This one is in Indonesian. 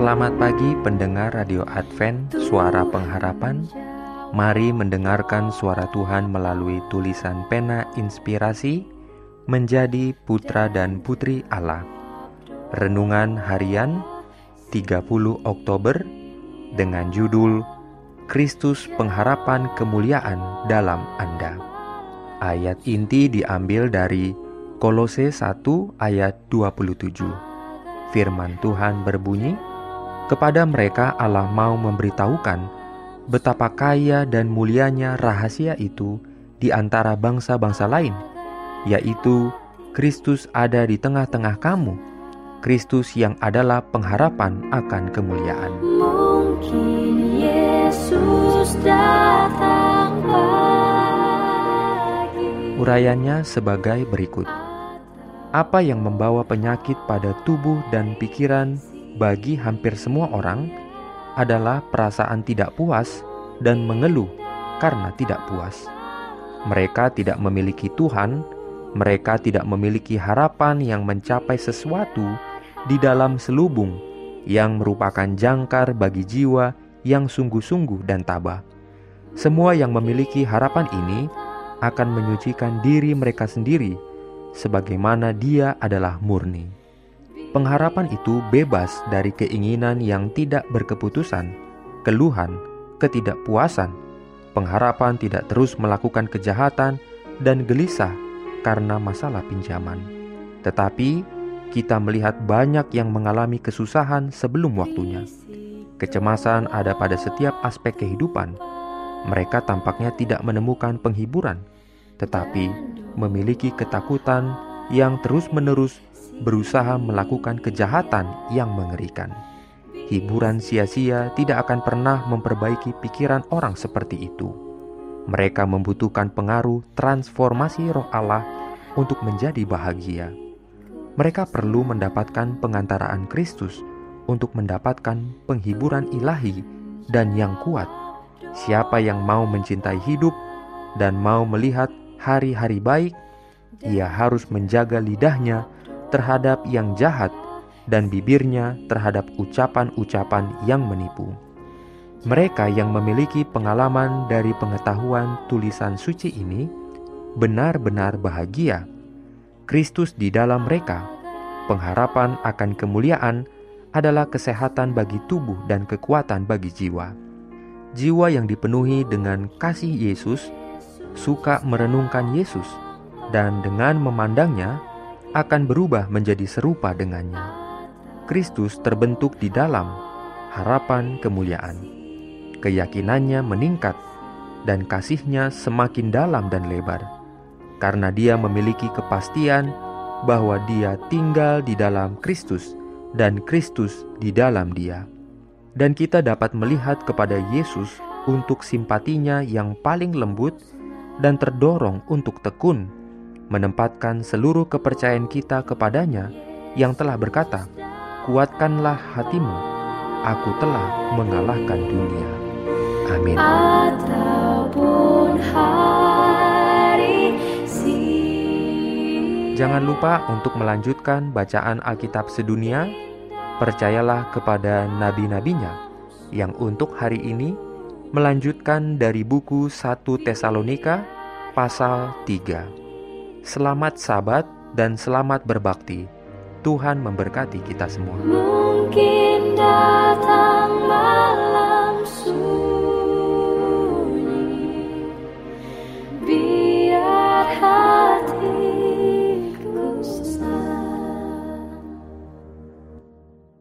Selamat pagi pendengar Radio Advent Suara Pengharapan. Mari mendengarkan suara Tuhan melalui tulisan pena inspirasi Menjadi putra dan putri Allah. Renungan harian 30 Oktober Dengan judul Kristus pengharapan kemuliaan dalam Anda. Ayat inti diambil dari Kolose 1 ayat 27 Firman Tuhan berbunyi, kepada mereka Allah mau memberitahukan betapa kaya dan mulianya rahasia itu di antara bangsa-bangsa lain, yaitu Kristus ada di tengah-tengah kamu, Kristus yang adalah pengharapan akan kemuliaan. Mungkin Yesus datang pagi Urayanya sebagai berikut. Apa yang membawa penyakit pada tubuh dan pikiran bagi hampir semua orang adalah perasaan tidak puas dan mengeluh karena tidak puas. Mereka tidak memiliki Tuhan, mereka tidak memiliki harapan yang mencapai sesuatu di dalam selubung yang merupakan jangkar bagi jiwa yang sungguh-sungguh dan tabah. Semua yang memiliki harapan ini akan menyucikan diri mereka sendiri, sebagaimana Dia adalah murni. Pengharapan itu bebas dari keinginan yang tidak berkeputusan, keluhan, ketidakpuasan. Pengharapan tidak terus melakukan kejahatan dan gelisah karena masalah pinjaman. Tetapi kita melihat banyak yang mengalami kesusahan sebelum waktunya. Kecemasan ada pada setiap aspek kehidupan. Mereka tampaknya tidak menemukan penghiburan, tetapi memiliki ketakutan yang terus-menerus berusaha melakukan kejahatan yang mengerikan. Hiburan sia-sia tidak akan pernah memperbaiki pikiran orang seperti itu. Mereka membutuhkan pengaruh transformasi roh Allah untuk menjadi bahagia. Mereka perlu mendapatkan pengantaraan Kristus untuk mendapatkan penghiburan ilahi dan yang kuat. Siapa yang mau mencintai hidup dan mau melihat hari-hari baik, ia harus menjaga lidahnya terhadap yang jahat dan bibirnya terhadap ucapan-ucapan yang menipu. Mereka yang memiliki pengalaman dari pengetahuan tulisan suci ini benar-benar bahagia. Kristus di dalam mereka, pengharapan akan kemuliaan adalah kesehatan bagi tubuh dan kekuatan bagi jiwa. Jiwa yang dipenuhi dengan kasih Yesus suka merenungkan Yesus, dan dengan memandangnya akan berubah menjadi serupa dengannya. Kristus terbentuk di dalam harapan kemuliaan. Keyakinannya meningkat dan kasihnya semakin dalam dan lebar, karena dia memiliki kepastian bahwa dia tinggal di dalam Kristus dan Kristus di dalam dia. Dan kita dapat melihat kepada Yesus untuk simpatinya yang paling lembut dan terdorong untuk tekun menempatkan seluruh kepercayaan kita kepadanya yang telah berkata, Kuatkanlah hatimu, aku telah mengalahkan dunia. Amin. Jangan lupa untuk melanjutkan bacaan Alkitab sedunia. Percayalah kepada nabi-nabinya yang untuk hari ini melanjutkan dari buku 1 Tesalonika pasal 3. Selamat sahabat dan selamat berbakti. Tuhan memberkati kita semua. Mungkin datang malam.